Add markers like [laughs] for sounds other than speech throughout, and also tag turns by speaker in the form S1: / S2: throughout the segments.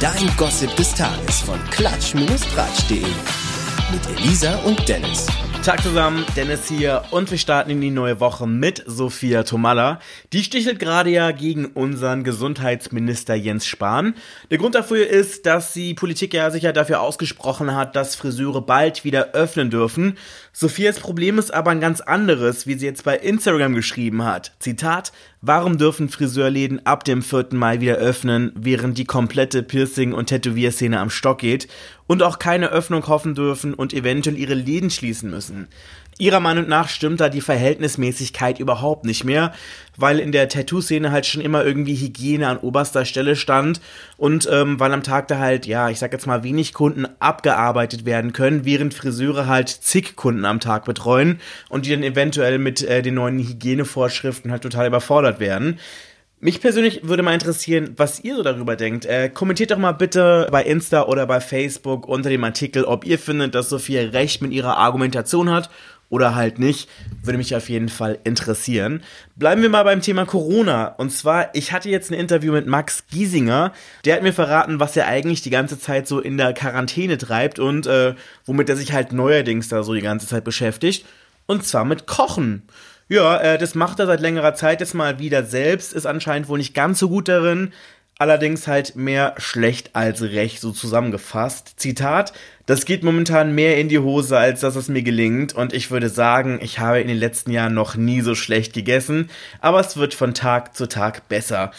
S1: Dein Gossip des Tages von klatsch-tratsch.de. Mit Elisa und Dennis.
S2: Tag zusammen, Dennis hier und wir starten in die neue Woche mit Sophia Tomalla. Die stichelt gerade ja gegen unseren Gesundheitsminister Jens Spahn. Der Grund dafür ist, dass die Politik ja sich ja dafür ausgesprochen hat, dass Friseure bald wieder öffnen dürfen. Sophias Problem ist aber ein ganz anderes, wie sie jetzt bei Instagram geschrieben hat. Zitat, warum dürfen Friseurläden ab dem 4. Mai wieder öffnen, während die komplette Piercing- und Tätowierszene am Stock geht und auch keine Öffnung hoffen dürfen und eventuell ihre Läden schließen müssen. Ihrer Meinung nach stimmt da die Verhältnismäßigkeit überhaupt nicht mehr, weil in der Tattoo-Szene halt schon immer irgendwie Hygiene an oberster Stelle stand und ähm, weil am Tag da halt, ja, ich sag jetzt mal, wenig Kunden abgearbeitet werden können, während Friseure halt zig Kunden am Tag betreuen und die dann eventuell mit äh, den neuen Hygienevorschriften halt total überfordert werden. Mich persönlich würde mal interessieren, was ihr so darüber denkt. Äh, kommentiert doch mal bitte bei Insta oder bei Facebook unter dem Artikel, ob ihr findet, dass Sophia recht mit ihrer Argumentation hat oder halt nicht, würde mich auf jeden Fall interessieren. Bleiben wir mal beim Thema Corona. Und zwar, ich hatte jetzt ein Interview mit Max Giesinger. Der hat mir verraten, was er eigentlich die ganze Zeit so in der Quarantäne treibt und äh, womit er sich halt neuerdings da so die ganze Zeit beschäftigt. Und zwar mit Kochen. Ja, äh, das macht er seit längerer Zeit jetzt mal wieder selbst, ist anscheinend wohl nicht ganz so gut darin allerdings halt mehr schlecht als recht, so zusammengefasst. Zitat, das geht momentan mehr in die Hose, als dass es mir gelingt und ich würde sagen, ich habe in den letzten Jahren noch nie so schlecht gegessen, aber es wird von Tag zu Tag besser.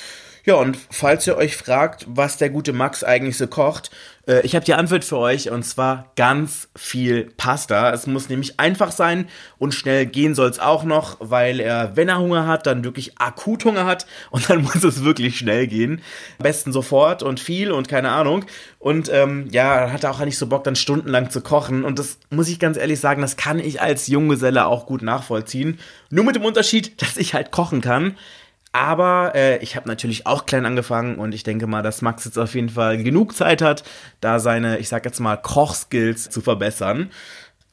S2: Ja, und falls ihr euch fragt, was der gute Max eigentlich so kocht, äh, ich habe die Antwort für euch und zwar ganz viel Pasta. Es muss nämlich einfach sein und schnell gehen soll es auch noch, weil er, wenn er Hunger hat, dann wirklich akut Hunger hat [laughs] und dann muss es wirklich schnell gehen. Am besten sofort und viel und keine Ahnung. Und ähm, ja, hat er auch nicht so Bock, dann stundenlang zu kochen. Und das muss ich ganz ehrlich sagen, das kann ich als Junggeselle auch gut nachvollziehen. Nur mit dem Unterschied, [laughs] dass ich halt kochen kann. Aber äh, ich habe natürlich auch klein angefangen und ich denke mal, dass Max jetzt auf jeden Fall genug Zeit hat, da seine, ich sag jetzt mal, Kochskills zu verbessern.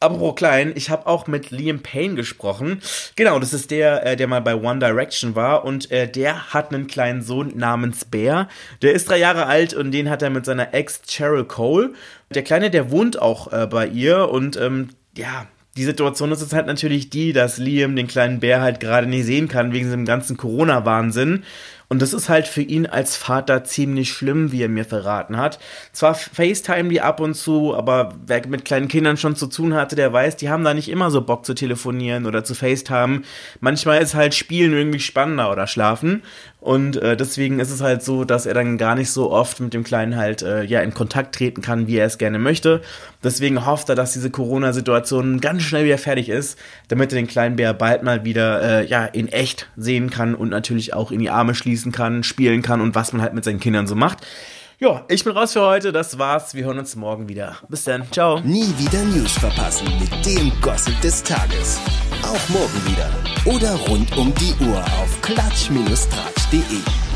S2: Apropos klein, ich habe auch mit Liam Payne gesprochen. Genau, das ist der, äh, der mal bei One Direction war und äh, der hat einen kleinen Sohn namens Bear. Der ist drei Jahre alt und den hat er mit seiner Ex Cheryl Cole. Der Kleine, der wohnt auch äh, bei ihr und ähm, ja, die Situation ist jetzt halt natürlich die, dass Liam den kleinen Bär halt gerade nicht sehen kann wegen diesem ganzen Corona-Wahnsinn. Und das ist halt für ihn als Vater ziemlich schlimm, wie er mir verraten hat. Zwar FaceTime die ab und zu, aber wer mit kleinen Kindern schon zu tun hatte, der weiß, die haben da nicht immer so Bock zu telefonieren oder zu FaceTime. Manchmal ist halt Spielen irgendwie spannender oder Schlafen. Und äh, deswegen ist es halt so, dass er dann gar nicht so oft mit dem Kleinen halt äh, ja in Kontakt treten kann, wie er es gerne möchte. Deswegen hofft er, dass diese Corona-Situation ganz schnell wieder fertig ist, damit er den kleinen Bär bald mal wieder äh, ja in echt sehen kann und natürlich auch in die Arme schließen kann, spielen kann und was man halt mit seinen Kindern so macht. Ja, ich bin raus für heute. Das war's. Wir hören uns morgen wieder. Bis dann. Ciao.
S1: Nie wieder News verpassen mit dem Gossip des Tages. Auch morgen wieder. Oder rund um die Uhr auf klatsch-tratsch.de.